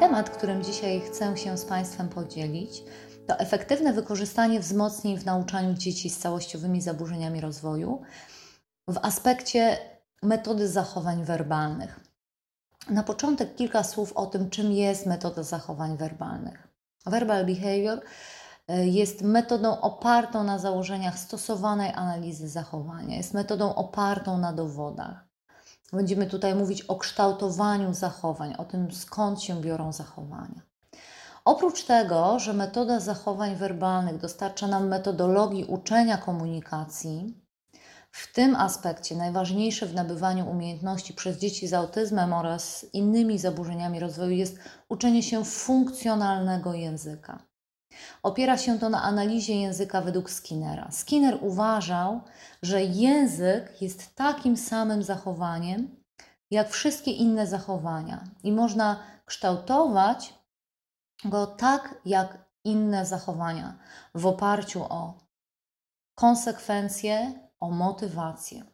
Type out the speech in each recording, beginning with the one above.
Temat, którym dzisiaj chcę się z Państwem podzielić, to efektywne wykorzystanie wzmocnień w nauczaniu dzieci z całościowymi zaburzeniami rozwoju w aspekcie metody zachowań werbalnych. Na początek kilka słów o tym, czym jest metoda zachowań werbalnych. Verbal behavior e, jest metodą opartą na założeniach stosowanej analizy zachowania, jest metodą opartą na dowodach. Będziemy tutaj mówić o kształtowaniu zachowań, o tym skąd się biorą zachowania. Oprócz tego, że metoda zachowań werbalnych dostarcza nam metodologii uczenia komunikacji, w tym aspekcie najważniejsze w nabywaniu umiejętności przez dzieci z autyzmem oraz innymi zaburzeniami rozwoju jest uczenie się funkcjonalnego języka. Opiera się to na analizie języka według Skinnera. Skinner uważał, że język jest takim samym zachowaniem jak wszystkie inne zachowania i można kształtować go tak jak inne zachowania w oparciu o konsekwencje, o motywację.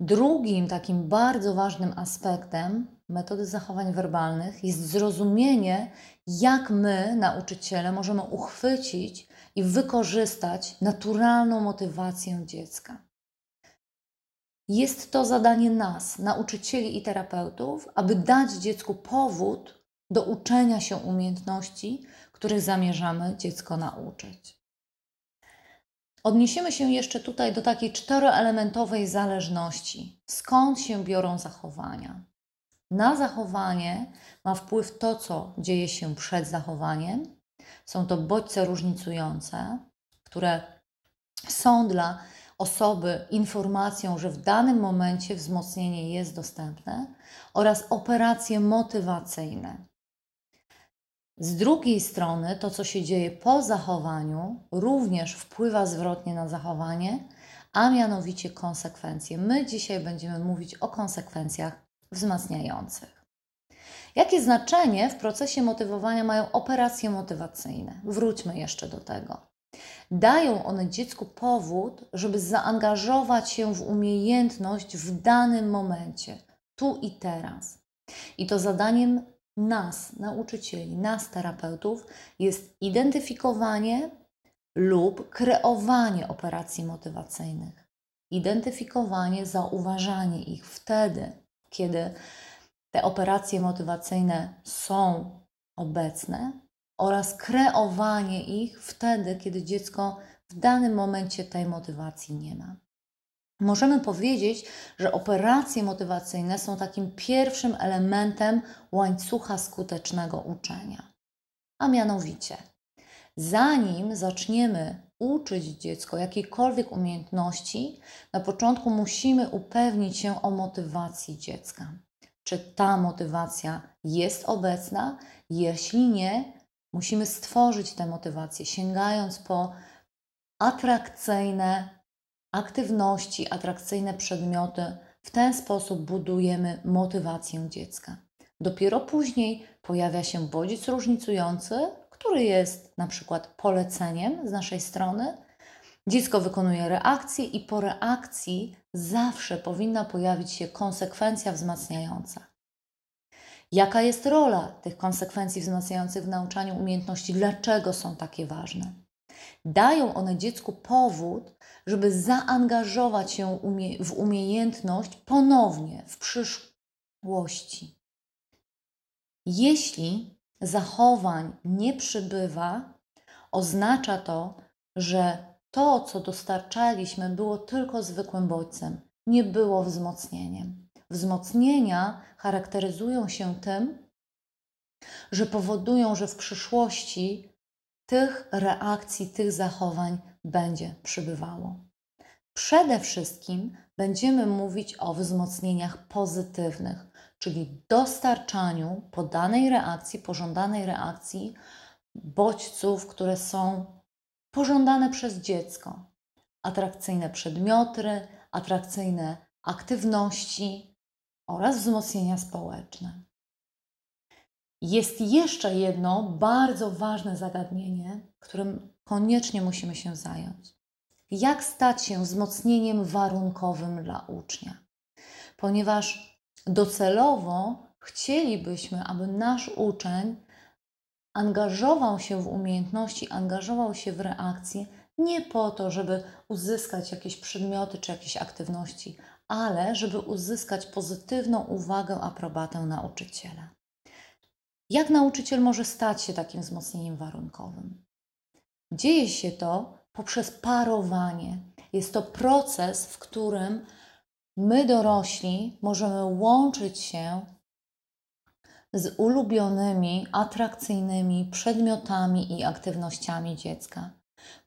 Drugim takim bardzo ważnym aspektem metody zachowań werbalnych jest zrozumienie, jak my, nauczyciele, możemy uchwycić i wykorzystać naturalną motywację dziecka. Jest to zadanie nas, nauczycieli i terapeutów, aby dać dziecku powód do uczenia się umiejętności, których zamierzamy dziecko nauczyć. Odniesiemy się jeszcze tutaj do takiej czteroelementowej zależności. Skąd się biorą zachowania? Na zachowanie ma wpływ to, co dzieje się przed zachowaniem. Są to bodźce różnicujące, które są dla osoby informacją, że w danym momencie wzmocnienie jest dostępne, oraz operacje motywacyjne. Z drugiej strony, to co się dzieje po zachowaniu, również wpływa zwrotnie na zachowanie, a mianowicie konsekwencje. My dzisiaj będziemy mówić o konsekwencjach wzmacniających. Jakie znaczenie w procesie motywowania mają operacje motywacyjne? Wróćmy jeszcze do tego. Dają one dziecku powód, żeby zaangażować się w umiejętność w danym momencie, tu i teraz. I to zadaniem nas, nauczycieli, nas, terapeutów, jest identyfikowanie lub kreowanie operacji motywacyjnych. Identyfikowanie, zauważanie ich wtedy, kiedy te operacje motywacyjne są obecne, oraz kreowanie ich wtedy, kiedy dziecko w danym momencie tej motywacji nie ma. Możemy powiedzieć, że operacje motywacyjne są takim pierwszym elementem łańcucha skutecznego uczenia. A mianowicie, zanim zaczniemy uczyć dziecko jakiejkolwiek umiejętności, na początku musimy upewnić się o motywacji dziecka. Czy ta motywacja jest obecna? Jeśli nie, musimy stworzyć tę motywację, sięgając po atrakcyjne aktywności, atrakcyjne przedmioty. W ten sposób budujemy motywację dziecka. Dopiero później pojawia się bodziec różnicujący, który jest na przykład poleceniem z naszej strony. Dziecko wykonuje reakcję i po reakcji zawsze powinna pojawić się konsekwencja wzmacniająca. Jaka jest rola tych konsekwencji wzmacniających w nauczaniu umiejętności? Dlaczego są takie ważne? Dają one dziecku powód, żeby zaangażować się w umiejętność ponownie w przyszłości. Jeśli zachowań nie przybywa, oznacza to, że to, co dostarczaliśmy, było tylko zwykłym bodźcem, nie było wzmocnieniem. Wzmocnienia charakteryzują się tym, że powodują, że w przyszłości tych reakcji, tych zachowań będzie przybywało. Przede wszystkim będziemy mówić o wzmocnieniach pozytywnych, czyli dostarczaniu po danej reakcji, pożądanej reakcji bodźców, które są pożądane przez dziecko. Atrakcyjne przedmioty, atrakcyjne aktywności oraz wzmocnienia społeczne. Jest jeszcze jedno bardzo ważne zagadnienie, którym koniecznie musimy się zająć. Jak stać się wzmocnieniem warunkowym dla ucznia? Ponieważ docelowo chcielibyśmy, aby nasz uczeń angażował się w umiejętności, angażował się w reakcje nie po to, żeby uzyskać jakieś przedmioty czy jakieś aktywności, ale żeby uzyskać pozytywną uwagę, aprobatę nauczyciela. Jak nauczyciel może stać się takim wzmocnieniem warunkowym? Dzieje się to poprzez parowanie. Jest to proces, w którym my dorośli możemy łączyć się z ulubionymi, atrakcyjnymi przedmiotami i aktywnościami dziecka.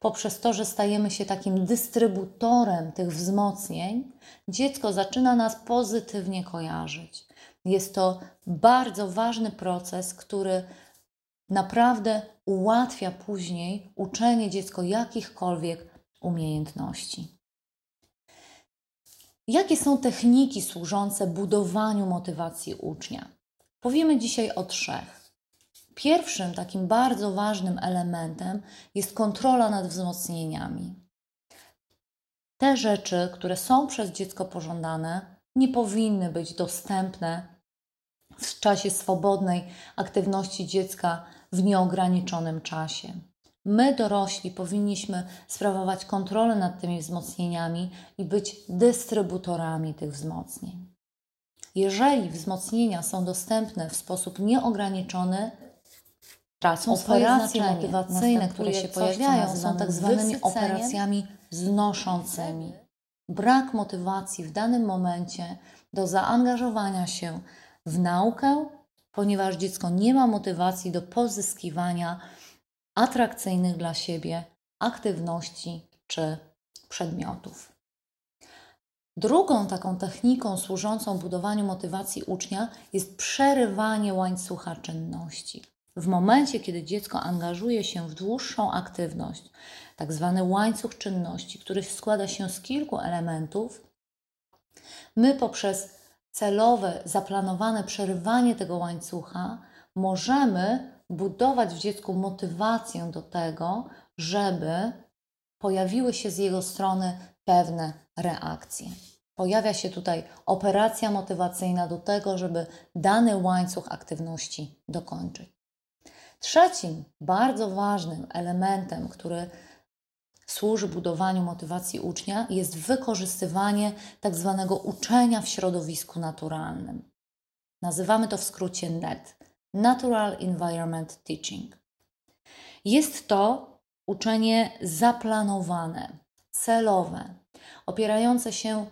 Poprzez to, że stajemy się takim dystrybutorem tych wzmocnień, dziecko zaczyna nas pozytywnie kojarzyć. Jest to bardzo ważny proces, który naprawdę ułatwia później uczenie dziecko jakichkolwiek umiejętności. Jakie są techniki służące budowaniu motywacji ucznia? Powiemy dzisiaj o trzech. Pierwszym takim bardzo ważnym elementem jest kontrola nad wzmocnieniami. Te rzeczy, które są przez dziecko pożądane, nie powinny być dostępne w czasie swobodnej aktywności dziecka w nieograniczonym czasie. My, dorośli, powinniśmy sprawować kontrolę nad tymi wzmocnieniami i być dystrybutorami tych wzmocnień. Jeżeli wzmocnienia są dostępne w sposób nieograniczony, tracą operacje motywacyjne, które się pojawiają, są tak zwanymi operacjami znoszącymi. Brak motywacji w danym momencie do zaangażowania się w naukę, ponieważ dziecko nie ma motywacji do pozyskiwania atrakcyjnych dla siebie aktywności czy przedmiotów. Drugą taką techniką służącą budowaniu motywacji ucznia jest przerywanie łańcucha czynności. W momencie, kiedy dziecko angażuje się w dłuższą aktywność, tak zwany łańcuch czynności, który składa się z kilku elementów, my poprzez celowe, zaplanowane przerywanie tego łańcucha możemy budować w dziecku motywację do tego, żeby pojawiły się z jego strony pewne reakcje. Pojawia się tutaj operacja motywacyjna do tego, żeby dany łańcuch aktywności dokończyć. Trzecim bardzo ważnym elementem, który służy budowaniu motywacji ucznia, jest wykorzystywanie tak zwanego uczenia w środowisku naturalnym. Nazywamy to w skrócie NET Natural Environment Teaching. Jest to uczenie zaplanowane, celowe, opierające się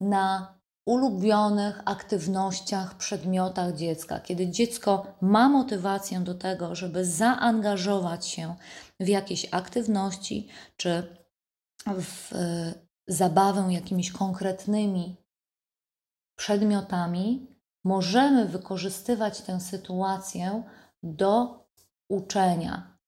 na ulubionych aktywnościach, przedmiotach dziecka. Kiedy dziecko ma motywację do tego, żeby zaangażować się w jakieś aktywności czy w e, zabawę jakimiś konkretnymi przedmiotami, możemy wykorzystywać tę sytuację do uczenia,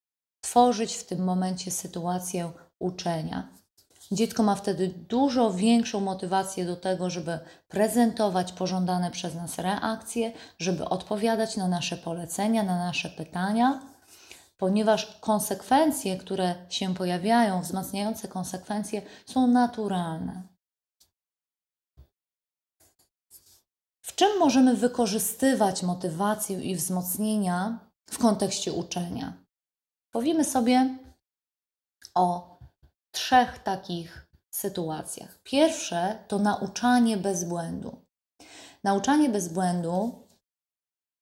tworzyć w tym momencie sytuację uczenia. Dziecko ma wtedy dużo większą motywację do tego, żeby prezentować pożądane przez nas reakcje, żeby odpowiadać na nasze polecenia, na nasze pytania, ponieważ konsekwencje, które się pojawiają, wzmacniające konsekwencje, są naturalne. W czym możemy wykorzystywać motywację i wzmocnienia w kontekście uczenia? Powiemy sobie o trzech takich sytuacjach. Pierwsze to nauczanie bez błędu. Nauczanie bez błędu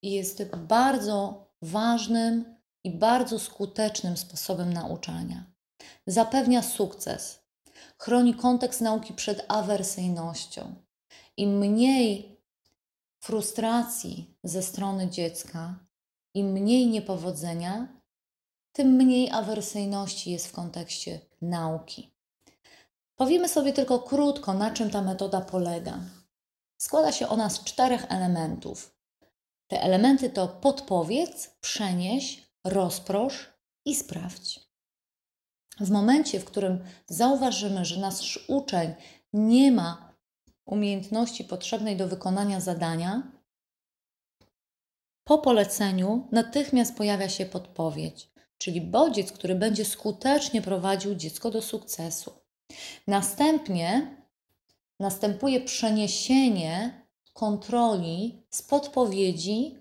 jest bardzo ważnym i bardzo skutecznym sposobem nauczania. Zapewnia sukces, chroni kontekst nauki przed awersyjnością. Im mniej frustracji ze strony dziecka, im mniej niepowodzenia, tym mniej awersyjności jest w kontekście nauki. Powiemy sobie tylko krótko, na czym ta metoda polega. Składa się ona z czterech elementów. Te elementy to podpowiedz, przenieś, rozprosz i sprawdź. W momencie, w którym zauważymy, że nasz uczeń nie ma umiejętności potrzebnej do wykonania zadania, po poleceniu natychmiast pojawia się podpowiedź czyli bodziec, który będzie skutecznie prowadził dziecko do sukcesu. Następnie następuje przeniesienie kontroli z podpowiedzi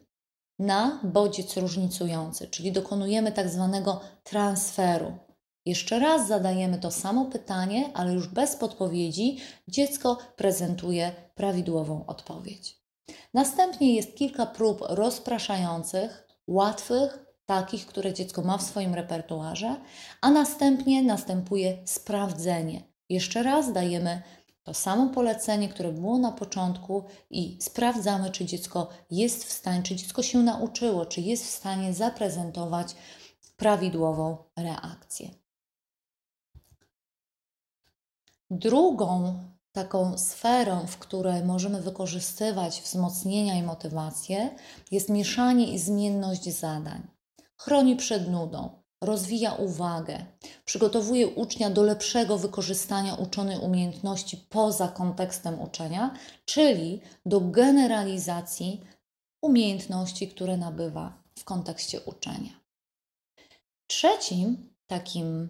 na bodziec różnicujący, czyli dokonujemy tak zwanego transferu. Jeszcze raz zadajemy to samo pytanie, ale już bez podpowiedzi, dziecko prezentuje prawidłową odpowiedź. Następnie jest kilka prób rozpraszających, łatwych, takich, które dziecko ma w swoim repertuarze, a następnie następuje sprawdzenie. Jeszcze raz dajemy to samo polecenie, które było na początku i sprawdzamy, czy dziecko jest w stanie, czy dziecko się nauczyło, czy jest w stanie zaprezentować prawidłową reakcję. Drugą taką sferą, w której możemy wykorzystywać wzmocnienia i motywację, jest mieszanie i zmienność zadań. Chroni przed nudą, rozwija uwagę, przygotowuje ucznia do lepszego wykorzystania uczonej umiejętności poza kontekstem uczenia, czyli do generalizacji umiejętności, które nabywa w kontekście uczenia. Trzecim takim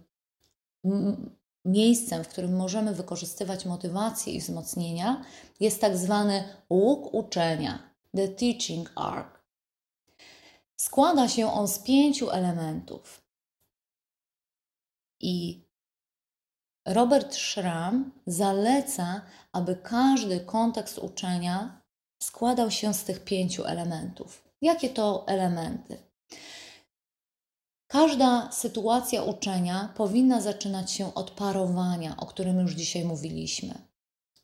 miejscem, w którym możemy wykorzystywać motywację i wzmocnienia, jest tak zwany łuk uczenia, the teaching arc. Składa się on z pięciu elementów. I Robert Schramm zaleca, aby każdy kontekst uczenia składał się z tych pięciu elementów. Jakie to elementy? Każda sytuacja uczenia powinna zaczynać się od parowania, o którym już dzisiaj mówiliśmy,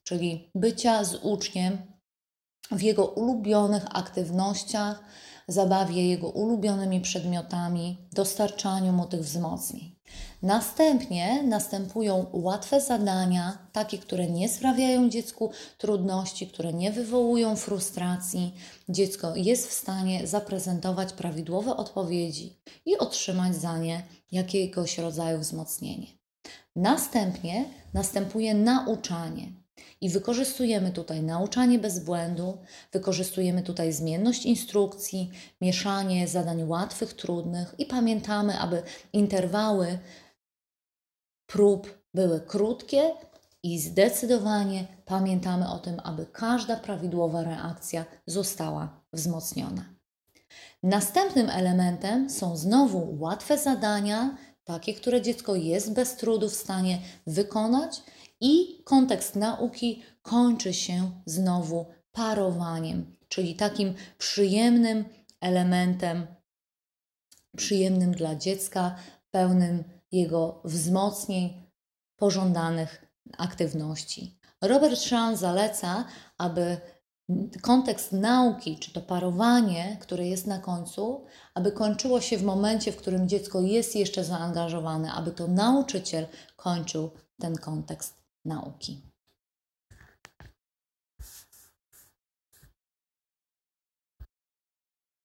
czyli bycia z uczniem w jego ulubionych aktywnościach, zabawie jego ulubionymi przedmiotami, dostarczaniu mu tych wzmocnień. Następnie następują łatwe zadania, takie, które nie sprawiają dziecku trudności, które nie wywołują frustracji. Dziecko jest w stanie zaprezentować prawidłowe odpowiedzi i otrzymać za nie jakiegoś rodzaju wzmocnienie. Następnie następuje nauczanie. I wykorzystujemy tutaj nauczanie bez błędu, wykorzystujemy tutaj zmienność instrukcji, mieszanie zadań łatwych, trudnych i pamiętamy, aby interwały prób były krótkie i zdecydowanie pamiętamy o tym, aby każda prawidłowa reakcja została wzmocniona. Następnym elementem są znowu łatwe zadania, takie, które dziecko jest bez trudu w stanie wykonać i kontekst nauki kończy się znowu parowaniem, czyli takim przyjemnym elementem, przyjemnym dla dziecka, pełnym jego wzmocnień, pożądanych aktywności. Robert Schramm zaleca, aby kontekst nauki, czy to parowanie, które jest na końcu, aby kończyło się w momencie, w którym dziecko jest jeszcze zaangażowane, aby to nauczyciel kończył ten kontekst nauki.